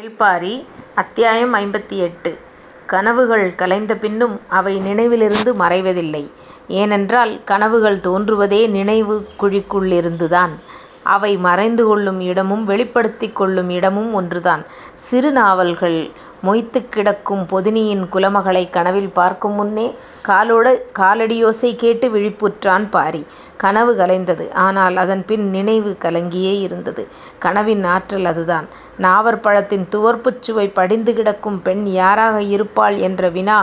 வேள்பாரி அத்தியாயம் ஐம்பத்தி எட்டு கனவுகள் கலைந்த பின்னும் அவை நினைவிலிருந்து மறைவதில்லை. ஏனென்றால் கனவுகள் தோன்றுவதே நினைவுக் குழிக்குள்ளிருந்துதான். அவை மறைந்து கொள்ளும் இடமும் வெளிப்படுத்திக் கொள்ளும் இடமும் ஒன்றுதான். சிறு நாவல்கள் மொய்த்துக் கிடக்கும் பொதினியின் குலமகளைக் கனவில் பார்க்கும் முன்னே காலடியோசை கேட்டு விழிப்புற்றான் பாரி. கனவு கலைந்தது. ஆனால் அதன்பின் நினைவு கலங்கியே இருந்தது. கனவின் ஆற்றல் அதுதான். நாவற்பழத்தின் துவர்ப்புச் சுவை படிந்து கிடக்கும் பெண் யாராக இருப்பாள் என்ற வினா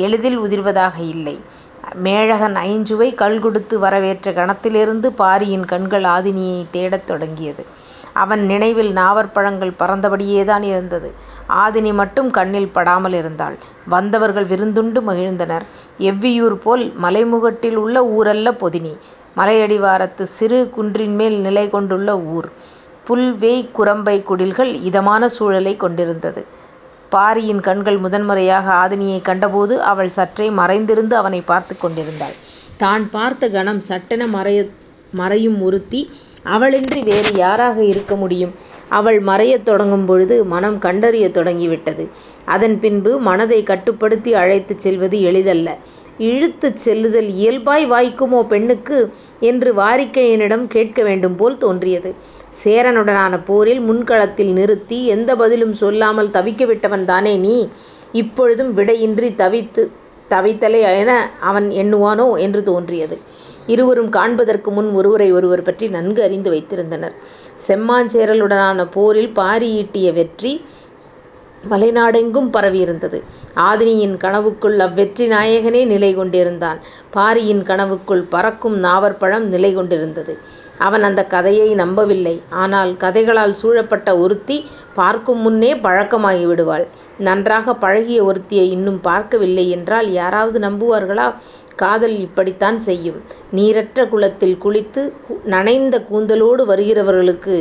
எளிதில் உதிர்வதாக இல்லை. மேழகன் ஐஞ்சுவை கல்கொடுத்து வரவேற்ற கணத்திலிருந்து பாரியின் கண்கள் ஆதினியைத் தேடத் தொடங்கியது. அவன் நினைவில் நாவற்பழங்கள் பறந்தபடியேதான் இருந்தது. ஆதினி மட்டும் கண்ணில் படாமல் இருந்தாள் வந்தவர்கள் விருந்துண்டு மகிழ்ந்தனர். எவ்வியூர் போல் மலைமுகட்டில் உள்ள ஊரல்ல பொதினி. மலையடிவாரத்துச் சிறு குன்றின்மேல் நிலைகொண்டுள்ள ஊர். புல்வேய் குரம்பை குரம்பைக் குடில்கள் இதமான சூழலைக் கொண்டிருந்தது. பாரியின் கண்கள் முதன்முறையாக ஆதினியைக் கண்டபோது அவள் சற்றே மறைந்திருந்து அவனைப் பார்த்துக் கொண்டிருந்தாள். தான் பார்த்த கணம் சட்டென மறையும் ஒருத்தி அவளின்றி வேறு யாராக இருக்க முடியும்? அவள் மறையத் தொடங்கும் பொழுது மனம் கண்டறியத் தொடங்கிவிட்டது. அதன் பின்பு மனதைக் கட்டுப்படுத்தி அழைத்துச் செல்வது எளிதல்ல. இழுத்துச் செல்லுதல் இயல்பாய் வாய்க்குமோ பெண்ணுக்கு? என்று வாரிக்கையனிடம் கேட்க வேண்டும் போல் தோன்றியது. சேரனுடனான போரில் முன்களத்தில் நிறுத்தி எந்த பதிலும் சொல்லாமல் தவிக்கவிட்டவன்தானே நீ? இப்பொழுதும் விடையின்றித் தவித்தலை என அவன் எண்ணுவானோ? என்று தோன்றியது. இருவரும் காண்பதற்கு முன் ஒருவரை ஒருவர் பற்றி நன்கு அறிந்து வைத்திருந்தனர். செம்மாஞ்சேரலுடனான போரில் பாரி ஈட்டிய வெற்றி மலைநாடெங்கும் பரவியிருந்தது. ஆதினியின் கனவுக்குள் அவ்வெற்றி நாயகனே நிலை கொண்டிருந்தான். பாரியின் கனவுக்குள் பறக்கும் நாவற்பழம் நிலை கொண்டிருந்தது. அவன் அந்தக் கதையை நம்பவில்லை. ஆனால் கதைகளால் சூழப்பட்ட ஒருத்தி பார்க்கும் முன்னே பழக்கமாகி விடுவாள். நன்றாகப் பழகிய ஒருத்தியை இன்னும் பார்க்கவில்லை என்றால் யாராவது நம்புவார்களா? காதல் இப்படித்தான் செய்யும். நீரற்ற குளத்தில் குளித்து நனைந்த கூந்தலோடு வருகிறவர்களுக்கு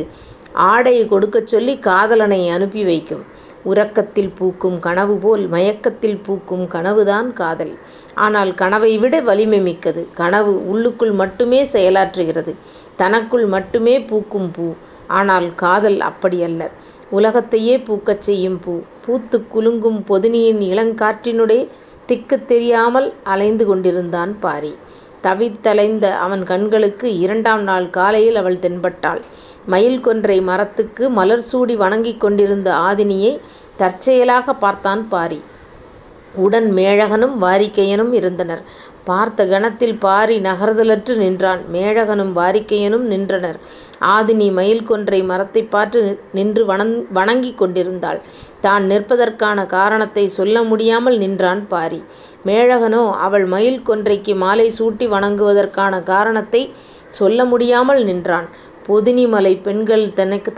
ஆடை கொடுக்கச் சொல்லி காதலனை அனுப்பி வைக்கும். உறக்கத்தில் பூக்கும் கனவுபோல் மயக்கத்தில் பூக்கும் கனவுதான் காதல். ஆனால் கனவைவிட வலிமை மிக்கது. கனவு உள்ளுக்குள் மட்டுமே செயலாற்றுகிறது. தனக்குள் மட்டுமே பூக்கும் பூ. ஆனால் காதல் அப்படியல்ல. உலகத்தையே பூக்கச் செய்யும் பூ. பூத்துக் குலுங்கும் பொதினியின் இளங்காற்றினுடே திக்குத் தெரியாமல் அலைந்து கொண்டிருந்தான் பாரி. தவித்தலைந்த அவன் கண்களுக்கு இரண்டாம் நாள் காலையில் அவள் தென்பட்டாள். மயில் கொன்றை மரத்துக்கு மலர் சூடி வணங்கிக் கொண்டிருந்த ஆதினியை தற்செயலாகப் பார்த்தான் பாரி. உடன் மேழகனும் வாரிக்கையனும் இருந்தனர். பார்த்த கணத்தில் பாரி நகர்தலற்று நின்றான். மேழகனும் வாரிக்கையனும் நின்றனர். ஆதினி மயில் கொன்றை மரத்தைப் பார்த்து நின்று வணங்கிக் கொண்டிருந்தாள். தான் நிற்பதற்கான காரணத்தைச் சொல்ல முடியாமல் நின்றான் பாரி. மேழகனோ அவள் மயில் கொன்றைக்கு மாலை சூட்டி வணங்குவதற்கான காரணத்தைச் சொல்ல முடியாமல் நின்றான். பொதினிமலைப் பெண்கள்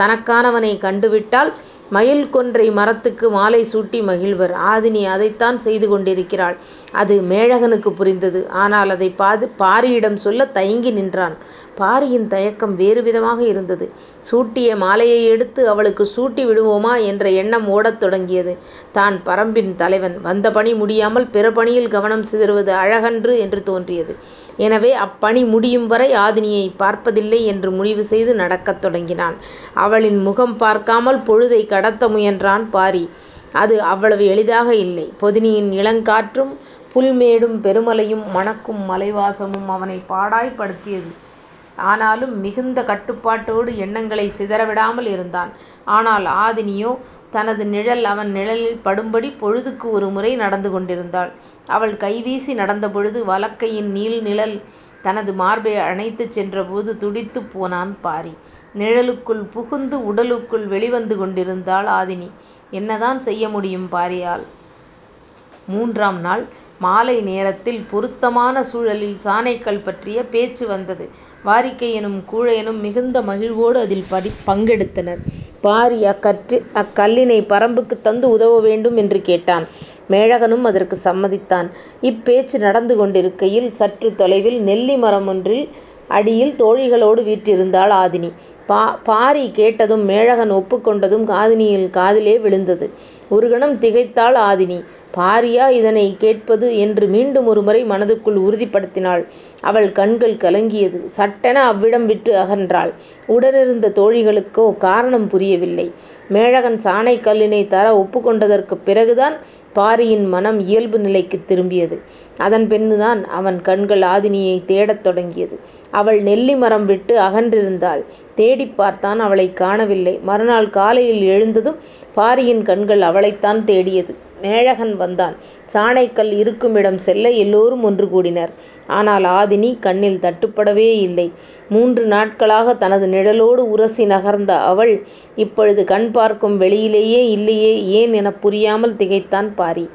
தனக்கானவனைக் கண்டுவிட்டால் மயில் கொன்றை மரத்துக்கு மாலை சூட்டி மகிழ்வர். ஆதினி அதைத்தான் செய்து கொண்டிருக்கிறாள். அது மேழகனுக்குப் புரிந்தது. ஆனால் அதை பாது பாரியிடம் சொல்ல தயங்கி நின்றான். பாரியின் தயக்கம் வேறு விதமாக இருந்தது. சூட்டிய மாலையை எடுத்து அவளுக்கு சூட்டி விடுவோமா என்ற எண்ணம் ஓடத் தொடங்கியது. தான் பரம்பின் தலைவன். வந்த பணி முடியாமல் பிற பணியில் கவனம் சிதறுவது அழகன்று என்று தோன்றியது. எனவே அப்பணி முடியும் வரை ஆதினியை பார்ப்பதில்லை என்று முடிவு செய்து நடக்கத் தொடங்கினான். அவளின் முகம் பார்க்காமல் பொழுதை கடத்த முயன்றான் பாரி. அது அவ்வளவு எளிதாக இல்லை. பொதினியின் இளங்காற்றும் புல்மேடும் பெருமலையும் மணக்கும் மலைவாசமும் அவனைப் பாடாய்ப் படுத்தியது. ஆனாலும் மிகுந்த கட்டுப்பாட்டோடு எண்ணங்களைச் சிதறவிடாமல் இருந்தான். ஆனால் ஆதினியோ தனது நிழல் அவன் நிழலில் படும்படி பொழுதுக்கு ஒருமுறை நடந்து கொண்டிருந்தாள். அவள் கைவீசி நடந்தபொழுது வலக்கையின் நீள்நிழல் தனது மார்பை அணைத்துச் சென்றபோது துடித்துப் போனான் பாரி. நிழலுக்குள் புகுந்து உடலுக்குள் வெளிவந்து கொண்டிருந்தாள் ஆதினி. என்னதான் செய்ய முடியும் பாரியால்? மூன்றாம் நாள் மாலை நேரத்தில் பொருத்தமான சூழலில் சாணைக்கல் பற்றிய பேச்சு வந்தது. வாரிகையனும் கூழையனும் மிகுந்த மகிழ்வோடு அதில் பங்கெடுத்தனர். பாரி அக்கல்லினைப் பரம்புக்குத் தந்து உதவ வேண்டும் என்று கேட்டான். மேழகனும் அதற்குச் சம்மதித்தான். இப்பேச்சு நடந்து கொண்டிருக்கையில் சற்றுத் தொலைவில் நெல்லி மரமொன்றின் அடியில் தோழிகளோடு வீற்றிருந்தாள் ஆதினி. பாரி கேட்டதும் மேழகன் ஒப்புக் கொண்டதும் ஆதினியின் காதிலே விழுந்தது. ஒரு கணம் திகைத்தாள் ஆதினி. பாரியா இதனைக் கேட்பது என்று மீண்டும் ஒருமுறை மனதுக்குள் உறுதிப்படுத்தினாள். அவள் கண்கள் கலங்கியது. சட்டென அவ்விடம் விட்டு அகன்றாள். உடனிருந்த தோழிகளுக்கோ காரணம் புரியவில்லை. மேழகன் சாணைக் கல்லினை தர ஒப்புக் கொண்டதற்குப் பிறகுதான் பாரியின் மனம் இயல்பு நிலைக்குத் திரும்பியது. அதன் பின்புதான் அவன் கண்கள் ஆதினியைத் தேடத் தொடங்கியது. அவள் நெல்லி மரம் விட்டு அகன்றிருந்தாள். தேடிப் பார்த்தான் அவளைக் காணவில்லை. மறுநாள் காலையில் எழுந்ததும் பாரியின் கண்கள் அவளைத்தான் தேடியது. மேழகன் வந்தான். சாணைக்கல் இருக்குமிடம் செல்ல எல்லோரும் ஒன்று கூடினர். ஆனால் ஆதினி கண்ணில் தட்டுப்படவே இல்லை. மூன்று நாட்களாகத் தனது நிழலோடு உரசி நகர்ந்த அவள் இப்பொழுது கண் பார்க்கும் வெளியிலேயே இல்லையே ஏன் எனப் புரியாமல் திகைத்தான் பாரி.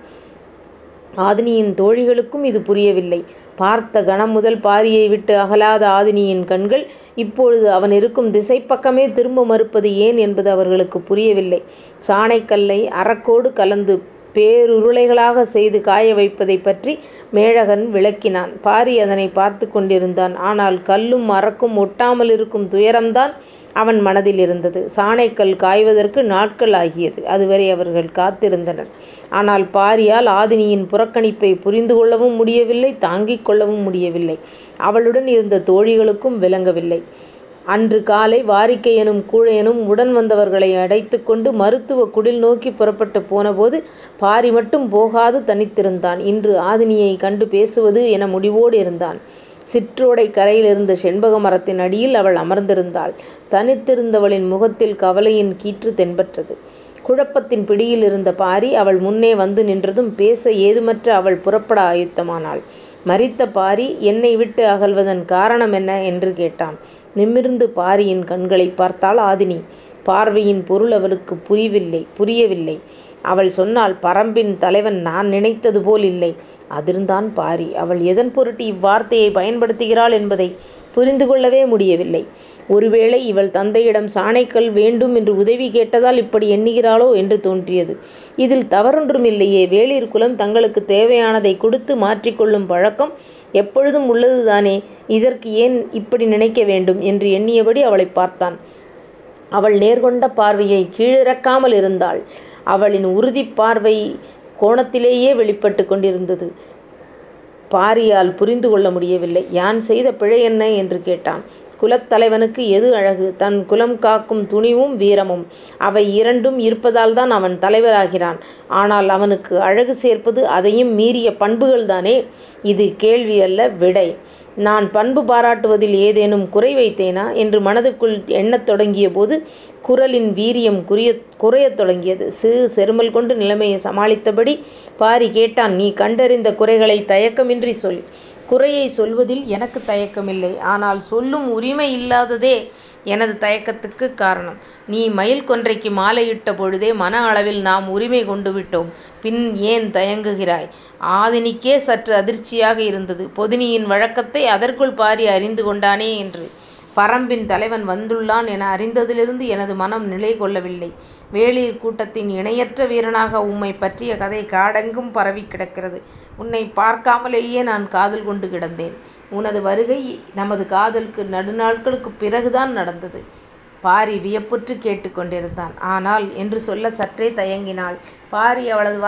ஆதினியின் தோழிகளுக்கும் இது புரியவில்லை. பார்த்த கணம் முதல் பாரியை விட்டு அகலாத ஆதினியின் கண்கள் இப்பொழுது அவன் இருக்கும் திசைப்பக்கமே திரும்ப மறுப்பது ஏன் என்பது அவர்களுக்குப் புரியவில்லை. சாணைக்கல்லை அறக்கோடு அரக்கோடு கலந்து பேருருளைகளாகச் செய்து காய வைப்பதைப் பற்றி மேழகன் விளக்கினான். பாரி அதனைப் பார்த்துக் கொண்டிருந்தான். ஆனால் கல்லும் அரக்கும் ஒட்டாமலிருக்கும் துயரம்தான் அவன் மனதில் இருந்தது. சாணைக்கல் காய்வதற்கு நாட்கள் ஆகியது. அதுவரை அவர்கள் காத்திருந்தனர். ஆனால் பாரியால் ஆதினியின் புறக்கணிப்பைப் புரிந்து கொள்ளவும் முடியவில்லை தாங்கிக் கொள்ளவும் முடியவில்லை. அவளுடன் இருந்த தோழிகளுக்கும் விளங்கவில்லை. அன்று காலை வாரிக்கையனும் கூழையனும் உடன் வந்தவர்களை அழைத்துக் கொண்டு மருத்துவக் குடில் நோக்கிப் புறப்பட்டுப் போனபோது பாரி மட்டும் போகாது தனித்திருந்தான். இன்று ஆதினியைக் கண்டு பேசுவது என முடிவோடு இருந்தான். சிற்றோடைக் கரையிலிருந்த செண்பக மரத்தின் அடியில் அவள் அமர்ந்திருந்தாள். தனித்திருந்தவளின் முகத்தில் கவலையின் கீற்று தென்பட்டது. குழப்பத்தின் பிடியில் இருந்த பாரி அவள் முன்னே வந்து நின்றதும் பேச ஏதுமற்ற அவள் புறப்பட ஆயத்தமானாள். மரித்த பாரி என்னை விட்டு அகல்வதன் காரணமென்ன? என்று கேட்டான். நிமிர்ந்து பாரியின் கண்களைப் பார்த்தாள் ஆதினி. பார்வையின் பொருள் அவளுக்குப் புரியவில்லை. அவள் சொன்னாள் பரம்பின் தலைவன் நான் நினைத்தது போல் இல்லை. அதிர்ந்தான் பாரி. அவள் எதன் பொருட்டு இவ்வார்த்தையைப் பயன்படுத்துகிறாள் என்பதைப் புரிந்து கொள்ளவே முடியவில்லை. ஒருவேளை இவள் தந்தையிடம் சாணைக்கல் வேண்டும் என்று உதவி கேட்டதால் இப்படி எண்ணுகிறாளோ என்று தோன்றியது. இதில் தவறொன்றுமில்லையே. வேளிர் குலம் தங்களுக்குத் தேவையானதைக் கொடுத்து மாற்றிக் கொள்ளும் பழக்கம் எப்பொழுதும் உள்ளதுதானே. இதற்கு ஏன் இப்படி நினைக்க வேண்டும்? என்று எண்ணியபடி அவளைப் பார்த்தான். அவள் நேர்கொண்ட பார்வையை கீழிறக்காமல் இருந்தாள். அவளின் உறுதிப் பார்வை கோணத்திலேயே வெளிப்பட்டுக் கொண்டிருந்தது. பாரியால் புரிந்து கொள்ள முடியவில்லை. யான் செய்த பிழை என்ன? என்று கேட்டான். குலத்தலைவனுக்கு எது அழகு? தன் குலம் காக்கும் துணிவும் வீரமும். அவை இரண்டும் இருப்பதால்தான் அவன் தலைவராகிறான் ஆனால் அவனுக்கு அழகு சேர்ப்பது அதையும் மீறிய பண்புகள்தானே. இது கேள்வி அல்ல விடை. நான் பண்பு பாராட்டுவதில் ஏதேனும் குறை வைத்தேனா? என்று மனதுக்குள் எண்ணத் தொடங்கியபோது குரலின் வீரியம் குறையத் தொடங்கியது. சிறு செருமல் கொண்டு நிலைமையை சமாளித்தபடி பாரி கேட்டான் நீ கண்டறிந்த குறைகளைத் தயக்கமின்றிச் சொல். குறையைச் சொல்வதில் எனக்குத் தயக்கமில்லை. ஆனால் சொல்லும் உரிமை இல்லாததே எனது தயக்கத்துக்குக் காரணம். நீ மயில் கொன்றைக்கு மாலையிட்ட பொழுதே மன அளவில் நாம் உரிமை கொண்டுவிட்டோம். பின் ஏன் தயங்குகிறாய்? ஆதினிக்கே சற்று அதிர்ச்சியாக இருந்தது. பொதினியின் வழக்கத்தை அதற்குள் பாரி அறிந்து கொண்டானே என்று. பரம்பின் தலைவன் வந்துள்ளான் என அறிந்ததிலிருந்து எனது மனம் நிலை கொள்ளவில்லை. வேளிர் கூட்டத்தின் இணையற்ற வீரனாக உம்மைப் பற்றிய கதை காடெங்கும் பரவிக் கிடக்கிறது. உன்னைப் பார்க்காமலேயே நான் காதல் கொண்டு கிடந்தேன். உனது வருகை நமது காதலுக்கு நெடுநாட்களுக்குப் பிறகுதான் நடந்தது. பாரி வியப்புற்றுக் கேட்டுக் கொண்டிருந்தான். ஆனால் என்று சொல்லச் சற்றே தயங்கினாள். பாரி அவளது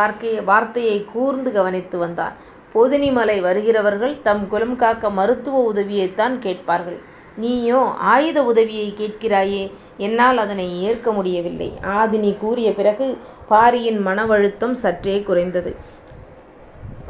வார்த்தையைக் கூர்ந்து கவனித்து வந்தான். பொதினிமலை வருகிறவர்கள் தம் குலம் காக்க மருத்துவ உதவியைத்தான் கேட்பார்கள். நீயோ ஆயுத உதவியை கேட்கிறாயே. என்னால் அதனை ஏற்க முடியவில்லை. ஆதினி கூறிய பிறகு பாரியின் மனவழுத்தம் சற்றே குறைந்தது.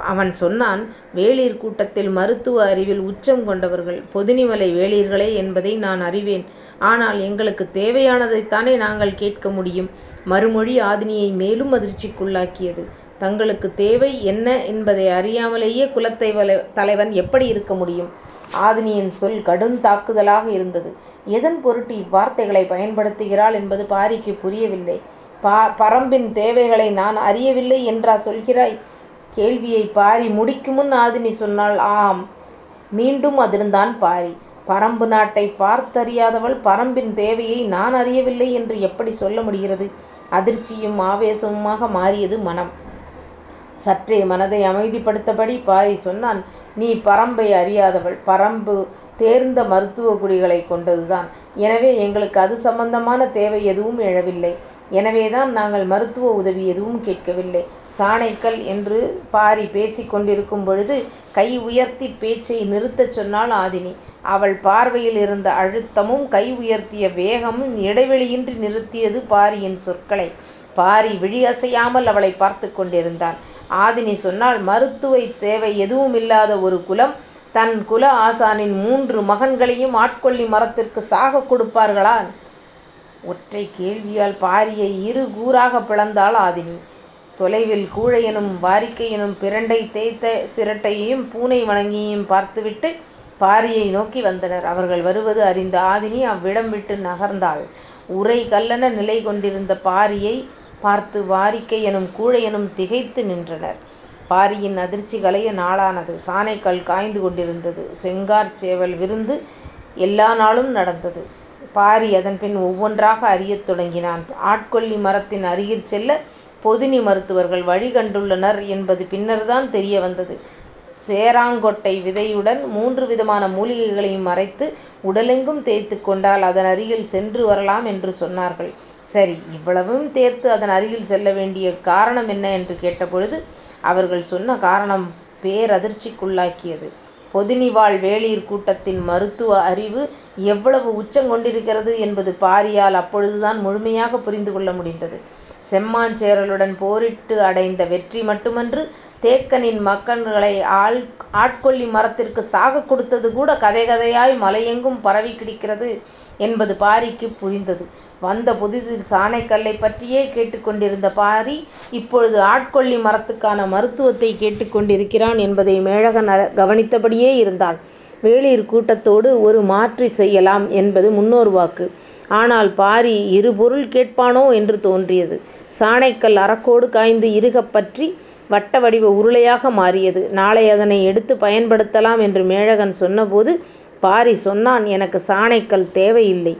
அவன் சொன்னான் வேளிர் கூட்டத்தில் மருத்துவ அறிவில் உச்சம் கொண்டவர்கள் பொதினிமலை வேளிர்களே என்பதை நான் அறிவேன். ஆனால் எங்களுக்குத் தேவையானதைத்தானே நாங்கள் கேட்க முடியும். மறுமொழி ஆதினியை மேலும் அதிர்ச்சிக்குள்ளாக்கியது. தங்களுக்குத் தேவை என்ன என்பதை அறியாமலேயே குலத் தலைவன் எப்படி இருக்க முடியும்? ஆதினியின் சொல் கடுந்தாக்குதலாக இருந்தது. எதன் பொருட்டு இவ்வார்த்தைகளைப் பயன்படுத்துகிறாள் என்பது பாரிக்குப் புரியவில்லை. பரம்பின் தேவைகளை நான் அறியவில்லை என்றா சொல்கிறாய்? கேள்வியைப் பாரி முடிக்குமுன் ஆதினி சொன்னாள் ஆம். மீண்டும் அதிர்ந்தான் பாரி. பரம்பு நாட்டைப் பார்த்தறியாதவள் பரம்பின் தேவையை நான் அறியவில்லை என்று எப்படிச் சொல்ல முடிகிறது? அதிர்ச்சியும் ஆவேசமுமாக மாறியது மனம். சற்றே மனதை அமைதிப்படுத்தபடி பாரி சொன்னான் நீ பரம்பை அறியாதவள். பரம்பு தேர்ந்த மருத்துவ குடிகளைக் கொண்டதுதான். எனவே எங்களுக்கு அது சம்பந்தமான தேவை எதுவும் எழவில்லை. எனவேதான் நாங்கள் மருத்துவ உதவி எதுவும் கேட்கவில்லை. சாணைக்கல் என்று பாரி பேசிக்கொண்டிருக்கும் பொழுது கை உயர்த்தி பேச்சை நிறுத்தச் சொன்னாள் ஆதினி. அவள் பார்வையில் இருந்த அழுத்தமும் கை உயர்த்திய வேகமும் இடைவெளியின்றி நிறுத்தியது பாரியின் சொற்களை. பாரி விழி அசையாமல் அவளை பார்த்து கொண்டிருந்தான். ஆதினி சொன்னால் மருத்துவ தேவை எதுவுமில்லாத ஒரு குலம் தன் குல ஆசானின் மூன்று மகன்களையும் ஆட்கொல்லி மரத்திற்கு சாகக் கொடுப்பார்களா? ஒற்றை கேள்வியால் பாரியை இரு கூறாக பிளந்தாள் ஆதினி. தொலைவில் கூழையனும் வாரிக்கையனும் பிரண்டை தேய்த்த சிரட்டையையும் பூனை வணங்கியையும் பார்த்துவிட்டு பாரியை நோக்கி வந்தனர். அவர்கள் வருவது அறிந்த ஆதினி அவ்விடம் விட்டு நகர்ந்தாள். உரை கல்லென நிலை கொண்டிருந்த பாரியை பார்த்து வாரிக்கையனும் கூழையனும் திகைத்து நின்றனர். பாரியின் அதிர்ச்சி கலைய நாளானது. சாணைக்கல் காய்ந்து கொண்டிருந்தது. செங்கார் சேவல் விருந்து எல்லா நாளும் நடந்தது. பாரி அதன்பின் ஒவ்வொன்றாக அறியத் தொடங்கினான். ஆட்கொல்லி மரத்தின் அருகிற் செல்ல பொதினி மருத்துவர்கள் வழி கண்டுள்ளனர் என்பது பின்னர்தான் தெரிய வந்தது. சேராங்கொட்டை விதையுடன் மூன்று விதமான மூலிகைகளையும் அரைத்து உடலெங்கும் தேய்த்துக் கொண்டால் அதனருகில் சென்று வரலாம் என்று சொன்னார்கள். சரி, இவ்வளவும் தேர்த்து அதன் அருகில் செல்ல வேண்டிய காரணம் என்ன என்று கேட்டபொழுது அவர்கள் சொன்ன காரணம் பேரதிர்ச்சிக்குள்ளாக்கியது. பொதினிவாழ் வேளிர் கூட்டத்தின் மருத்துவ அறிவு எவ்வளவு உச்சங்கொண்டிருக்கிறது என்பது பாரியால் அப்பொழுதுதான் முழுமையாக புரிந்து கொள்ள முடிந்தது. செம்மாஞ்சேரலுடன் போரிட்டு அடைந்த வெற்றி மட்டுமன்று தேக்கனின் மகன்களை ஆட்கொல்லி மரத்திற்கு சாக கொடுத்தது கூட கதை கதையாய் மலையெங்கும் பரவி கிடக்கிறது என்பது பாரிக்குப் புரிந்தது. வந்த புதிதில் சாணைக்கல்லைப் பற்றியே கேட்டுக் கொண்டிருந்த பாரி இப்பொழுது ஆட்கொல்லி மரத்துக்கான மருத்துவத்தைக் கேட்டுக் கொண்டிருக்கிறான் என்பதை மேழகன் கவனித்தபடியே இருந்தான். வேளிர் கூட்டத்தோடு ஒரு மாற்றி செய்யலாம் என்பது முன்னோர் வாக்கு. ஆனால் பாரி இரு பொருள் கேட்பானோ என்று தோன்றியது. சாணைக்கல் அரக்கோடு காய்ந்து இறுகப் பற்றி வட்ட வடிவ உருளையாக மாறியது. நாளை அதனை எடுத்துப் பயன்படுத்தலாம் என்று மேழகன் சொன்னபோது பாரி சொன்னான் எனக்கு சாணைக்கல் தேவையில்லை.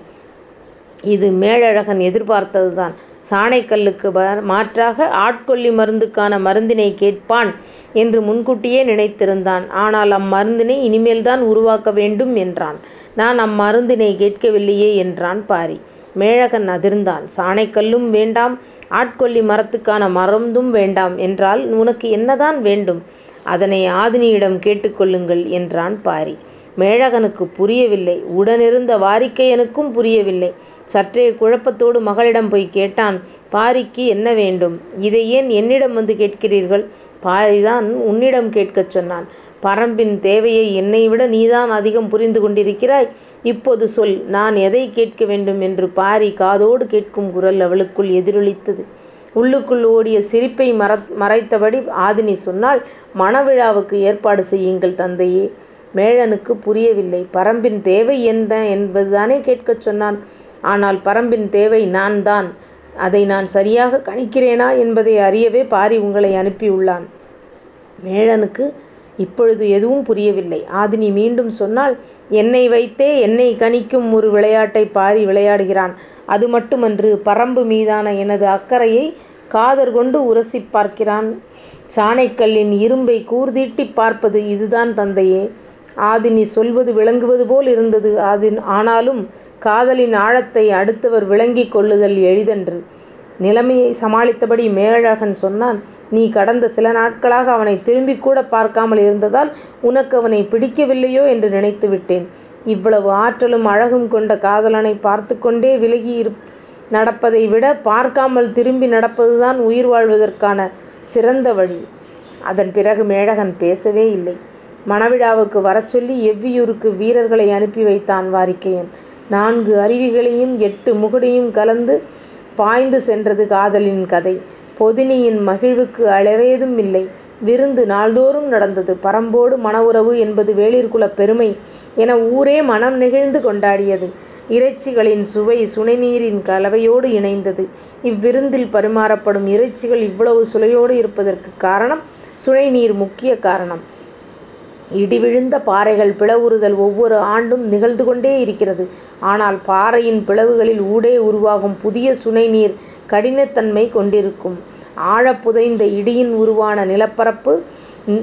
இது மேழழகன் எதிர்பார்த்ததுதான். சாணைக்கல்லுக்கு மாற்றாக ஆட்கொல்லி மருந்துக்கான மருந்தினைக் கேட்பான் என்று முன்கூட்டியே நினைத்திருந்தான். ஆனால் அம்மருந்தினை இனிமேல்தான் உருவாக்க வேண்டும் என்றான். நான் அம்மருந்தினை கேட்கவில்லையே என்றான் பாரி. மேழகன் அதிர்ந்தான். சாணைக்கல்லும் வேண்டாம் ஆட்கொல்லி மரத்துக்கான மருந்தும் வேண்டாம் என்றால் உனக்கு என்னதான் வேண்டும்? அதனை ஆதினியிடம் கேட்டுக்கொள்ளுங்கள் என்றான் பாரி. மேழகனுக்குப் புரியவில்லை. உடனிருந்த வாரிக்கையனுக்கும் புரியவில்லை. சற்றே குழப்பத்தோடு மகளிடம் போய்க் கேட்டான் பாரிக்கு என்ன வேண்டும்? இதை ஏன் என்னிடம் வந்து கேட்கிறீர்கள்? பாரிதான் உன்னிடம் கேட்கச் சொன்னான். பரம்பின் தேவையை என்னைவிட நீதான் அதிகம் புரிந்து கொண்டிருக்கிறாய். இப்போது சொல் நான் எதைக் கேட்க வேண்டும் என்று பாரி காதோடு கேட்கும் குரல் அவளுக்குள் எதிரொலித்தது. உள்ளுக்குள் ஓடிய சிரிப்பை மறைத்தபடி ஆதினி சொன்னாள் மணவிழாவுக்கு ஏற்பாடு செய்யுங்கள் தந்தையே. மேழனுக்குப் புரியவில்லை. பரம்பின் தேவை என்ன என்பதுதானே கேட்கச் சொன்னான். ஆனால் பரம்பின் தேவை நான்தான். அதை நான் சரியாகக் கணிக்கிறேனா என்பதை அறியவே பாரி உங்களை அனுப்பியுள்ளான். மேழனுக்கு இப்பொழுது எதுவும் புரியவில்லை. ஆதினி மீண்டும் சொன்னாள் என்னை வைத்தே என்னைக் கணிக்கும் ஒரு விளையாட்டைப் பாரி விளையாடுகிறான். அது மட்டுமன்று பரம்பு மீதான எனது அக்கறையைக் காதற் கொண்டு உரசிப் பார்க்கிறான். சாணைக்கல்லின் இரும்பைக் கூர்தீட்டிப் பார்ப்பது இதுதான் தந்தையே. ஆதினி சொல்வது விளங்குவது போல் இருந்தது. ஆனாலும் காதலின் ஆழத்தை அடுத்தவர் விளங்கிக் கொள்ளுதல் எளிதன்று. நிலைமையை சமாளித்தபடி மேழகன் சொன்னான் நீ கடந்த சில நாட்களாக அவனை திரும்பி கூட பார்க்காமல் இருந்ததால் உனக்கு அவனை பிடிக்கவில்லையோ என்று நினைத்து விட்டேன். இவ்வளவு ஆற்றலும் அழகும் கொண்ட காதலனை பார்த்து கொண்டே விலகி நடப்பதை விட பார்க்காமல் திரும்பி நடப்பதுதான் உயிர் வாழ்வதற்கான சிறந்த வழி. அதன் பிறகு மேழகன் பேசவே இல்லை. மணவிழாவுக்கு வரச்சொல்லி எவ்வியூருக்கு வீரர்களை அனுப்பி வைத்தான் வாரிக்கையன். நான்கு அருவிகளையும் எட்டு முகடையும் கலந்து பாய்ந்து சென்றது காதலின் கதை. பொதினியின் மகிழ்வுக்கு அளவேதும் இல்லை. விருந்து நாள்தோறும் நடந்தது. பரம்போடு மன உறவு என்பது வேளிர்குலப் பெருமை என ஊரே மனம் நெகிழ்ந்து கொண்டாடியது. இறைச்சிகளின் சுவை சுனைநீரின் கலவையோடு இணைந்தது. இவ்விருந்தில் பரிமாறப்படும் இறைச்சிகள் இவ்வளவு சுவையோடு இருப்பதற்குக் காரணம் சுனைநீர் முக்கிய காரணம். இடி விழுந்த பாறைகள் பிளவுறுதல் ஒவ்வொரு ஆண்டும் நிகழ்ந்து கொண்டே இருக்கிறது. ஆனால் பாறையின் பிளவுகளில் ஊடே உருவாகும் புதிய சுனைநீர் கடினத்தன்மை கொண்டிருக்கும். ஆழப் புதைந்த இடியின் உருவான நிலப்பரப்பு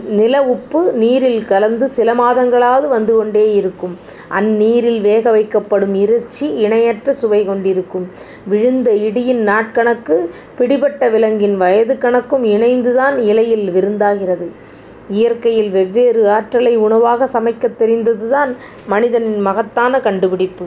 நில உப்பு நீரில் கலந்து சில மாதங்களாவது வந்து கொண்டே இருக்கும். அந்நீரில் வேக வைக்கப்படும் இறைச்சி இணையற்ற சுவை கொண்டிருக்கும். விழுந்த இடியின் நாட்கணக்கு பிடிபட்ட விலங்கின் வயது கணக்கும் இணைந்துதான் இலையில் விருந்தாகிறது. இயற்கையில் வெவ்வேறு ஆற்றலை உணவாக சமைக்கத் தெரிந்ததுதான் மனிதனின் மகத்தான கண்டுபிடிப்பு.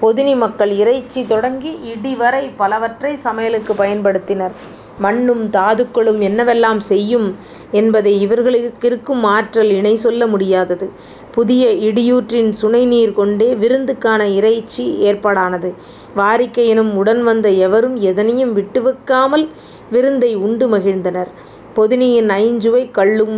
பொதினி மக்கள் இறைச்சி தொடங்கி இடி வரை பலவற்றை சமையலுக்குப் பயன்படுத்தினர். மண்ணும் தாதுக்களும் என்னவெல்லாம் செய்யும் என்பதை இவர்களுக்கிருக்கும் ஆற்றல் இணை சொல்ல முடியாதது. புதிய இடியூற்றின் சுனைநீர் கொண்டே விருந்துக்கான இறைச்சி ஏற்பாடானது. வாரிக்கையினும் உடன் வந்த எவரும் எதனையும் விட்டுவைக்காமல் விருந்தை உண்டு மகிழ்ந்தனர். பொதினியின் ஐஞ்சுவை கள்ளும்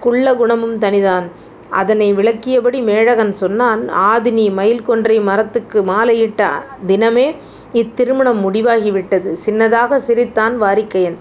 குள்ள குணமும் தனிதான். அதனை விளக்கியபடி மேழகன் சொன்னான். ஆதினி மயில் கொன்றை மரத்துக்கு மாலையிட்ட தினமே இத்திருமணம் முடிவாகிவிட்டது. சின்னதாகச் சிரித்தான் வாரிக்கையன்.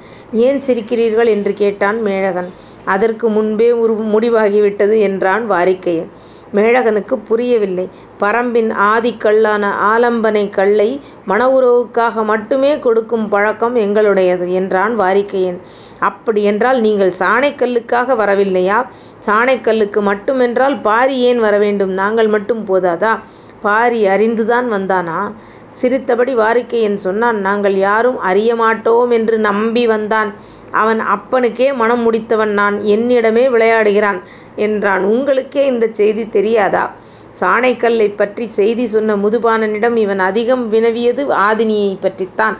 ஏன் சிரிக்கிறீர்கள்? என்று கேட்டான் மேழகன். அதற்கு முன்பே முடிவாகிவிட்டது என்றான் வாரிக்கையன். மேழகனுக்குப் புரியவில்லை. பரம்பின் ஆதிக் கல்லான ஆலம்பனைக் கல்லை மன உறவுக்காக மட்டுமே கொடுக்கும் பழக்கம் எங்களுடையது என்றான் வாரிக்கையன். அப்படியென்றால் நீங்கள் சாணைக்கல்லுக்காக வரவில்லையா? சாணைக்கல்லுக்கு மட்டுமென்றால் பாரி ஏன் வரவேண்டும்? நாங்கள் மட்டும் போதாதா? பாரி அறிந்துதான் வந்தானா? சிரித்தபடி வாரிக்கையன் சொன்னான். நாங்கள் யாரும் அறியமாட்டோமென்று நம்பி வந்தான். அவன் அப்பனுக்கே மணம் முடித்தவன் நான். என்னிடமே விளையாடுகிறான் என்றான். உங்களுக்கே இந்தச் செய்தி தெரியாதா? சாணைக்கல்லை பற்றி செய்தி சொன்ன முதுபானனிடம் இவன் அதிகம் வினவியது ஆதினியைப் பற்றித்தான்.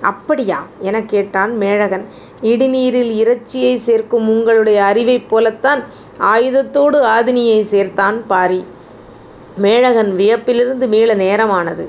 அப்படியா? எனக் கேட்டான் மேழகன். இடிநீரில் இறைச்சியை சேர்க்கும் உங்களுடைய அறிவைப் போலத்தான் ஆயுதத்தோடு ஆதினியை சேர்த்தான் பாரி. மேழகன் வியப்பிலிருந்து மீள நேரமானது.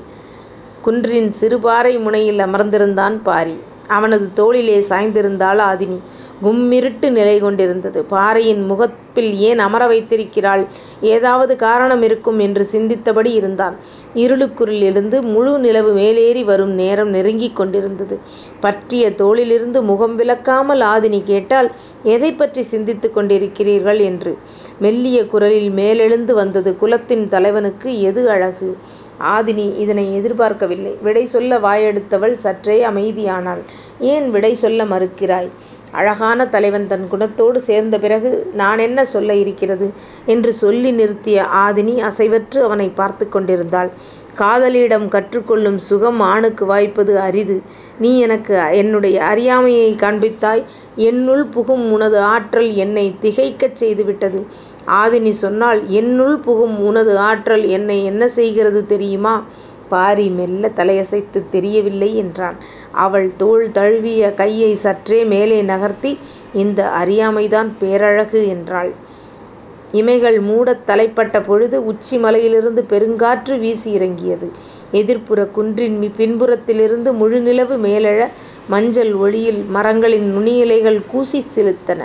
குன்றின் சிறுபாறை முனையில் அமர்ந்திருந்தான் பாரி. அவனது தோளிலே சாய்ந்திருந்தாள் ஆதினி. கும்மிருட்டு நிலை கொண்டிருந்தது. பாறையின் முகப்பில் ஏன் அமர வைத்திருக்கிறாள்? ஏதாவது காரணம் இருக்கும் என்று சிந்தித்தபடி இருந்தான். இருளுக்குள் இருந்து முழு நிலவு மேலேறி வரும் நேரம் நெருங்கிக் கொண்டிருந்தது. பற்றிய தோளிலிருந்து முகம் விலக்காமல் ஆதினி கேட்டாள். எதைப்பற்றிச் சிந்தித்துக் கொண்டிருக்கிறீர்கள்? என்று. மெல்லிய குரலில் மேலெழுந்து வந்தது. குலத்தின் தலைவனுக்கு எது அழகு? ஆதினி இதனை எதிர்பார்க்கவில்லை. விடை சொல்ல வாயெடுத்தவள் சற்றே அமைதியானாள். ஏன் விடை சொல்ல மறுக்கிறாய்? அழகான தலைவன் தன் குணத்தோடு சேர்ந்த பிறகு நான் என்ன சொல்ல இருக்கிறது? என்று சொல்லி நிறுத்திய ஆதினி அசைவற்று அவனை பார்த்து கொண்டிருந்தாள். காதலியிடம் கற்றுக்கொள்ளும் சுகம் ஆணுக்கு வாய்ப்பது அரிது. நீ எனக்கு என்னுடைய அறியாமையை காண்பித்தாய். என்னுள் புகும் உனது ஆற்றல் என்னை திகைக்கச் செய்துவிட்டது. ஆதினி சொன்னாள். என்னுள் புகும் உனது ஆற்றல் என்னை என்ன செய்கிறது தெரியுமா? பாரி மெல்ல தலையசைத்துத் தெரியவில்லை என்றான். அவள் தோள் தழுவிய கையைச் சற்றே மேலே நகர்த்தி இந்த அறியாமைதான் பேரழகு என்றாள். இமைகள் மூடத் தலைப்பட்ட பொழுது உச்சி மலையிலிருந்து பெருங்காற்று வீசி இறங்கியது. எதிர்ப்புறக் குன்றின் பின்புறத்திலிருந்து முழுநிலவு மேலெழ மஞ்சள் ஒளியில் மரங்களின் நுனியிலைகள் கூசிச் சிலிர்த்தன.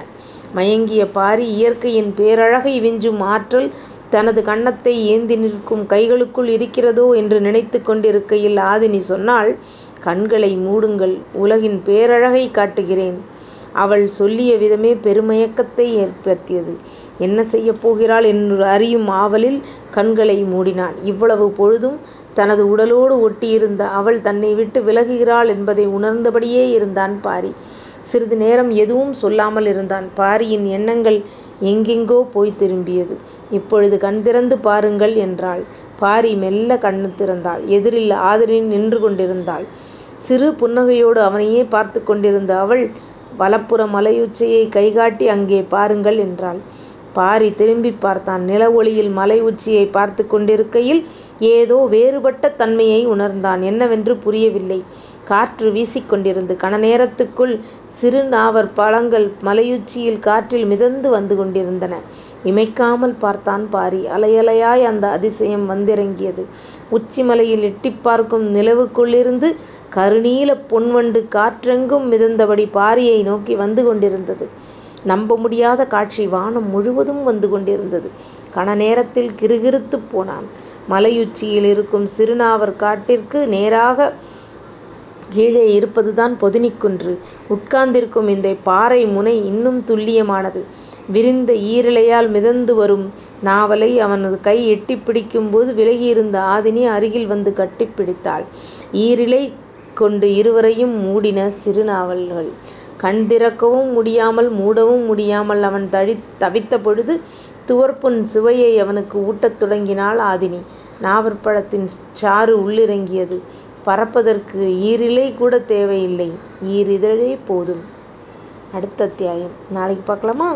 மயங்கிய பாரி இயற்கையின் பேரழகை விஞ்சும் ஆற்றல் தனது கன்னத்தை ஏந்தி நிற்கும் கைகளுக்குள் இருக்கிறதோ என்று நினைத்துக் கொண்டிருக்கையில் ஆதினி சொன்னாள். கண்களை மூடுங்கள். உலகின் பேரழகைக் காட்டுகிறேன். அவள் சொல்லிய விதமே பெருமயக்கத்தை ஏற்படுத்தியது. என்ன செய்யப் போகிறாள் என்று அறியும் ஆவலில் கண்களை மூடினான். இவ்வளவு பொழுதும் தனது உடலோடு ஒட்டியிருந்த அவள் தன்னை விட்டு விலகுகிறாள் என்பதை உணர்ந்தபடியே இருந்தான் பாரி. சிறிது நேரம் எதுவும் சொல்லாமல் இருந்தான். பாரியின் எண்ணங்கள் எங்கெங்கோ போய்த் திரும்பியது. இப்பொழுது கண் திறந்து பாருங்கள் என்றாள். பாரி மெல்ல கண் திறந்தாள் எதிரில் ஆதினி நின்று கொண்டிருந்தாள். சிறு புன்னகையோடு அவனையே பார்த்துக் கொண்டிருந்த அவள் வலப்புற மலையுச்சியை கைகாட்டி அங்கே பாருங்கள் என்றாள். பாரி திரும்பிப் பார்த்தான். நில ஒளியில் மலை உச்சியைப் பார்த்துக் கொண்டிருக்கையில் ஏதோ வேறுபட்ட தன்மையை உணர்ந்தான். என்னவென்று புரியவில்லை. காற்று வீசிக் கொண்டிருந்தது. நேரத்துக்குள் சிறு நாவற் பழங்கள் மலையுச்சியில் காற்றில் மிதந்து வந்து கொண்டிருந்தன. இமைக்காமல் பார்த்தான் பாரி. அலையலையாய் அந்த அதிசயம் வந்திறங்கியது. உச்சி மலையில் எட்டிப் பார்க்கும் நிலவுக்குள்ளிருந்து கருநீலப் பொன்வண்டு காற்றெங்கும் மிதந்தபடி பாரியை நோக்கி வந்து கொண்டிருந்தது. நம்ப முடியாத காட்சி. வானம் முழுவதும் வந்து கொண்டிருந்தது. கண நேரத்தில் கிறுகிறுத்துப் போனான். மலையுச்சியில் இருக்கும் சிறுநாவற் காட்டிற்கு நேராகக் கீழே இருப்பதுதான் பொதினிக்குன்று உட்கார்ந்திருக்கும் இந்தப் பாறை முனை இன்னும் துல்லியமானது. விரிந்த ஈரலையால் மிதந்து வரும் நாவலை அவனது கை எட்டிப் பிடிக்கும்போது விலகியிருந்த ஆதினி அருகில் வந்து கட்டிப் பிடித்தாள். ஈரிலை கொண்டு இருவரையும் மூடின சிறுநாவல்கள் கண் திறக்கவும் முடியாமல் மூடவும் முடியாமல் அவன் தழி தவித்த பொழுது துவர்ப்பின் சுவையை அவனுக்கு ஊட்டத் தொடங்கினாள் ஆதினி. நாவற்பழத்தின் சாறு உள்ளிறங்கியது. பறப்பதற்கு ஈரிலை கூடத் தேவையில்லை. ஈரிதழே போதும். அடுத்த அத்தியாயம் நாளைக்கு பார்க்கலாமா?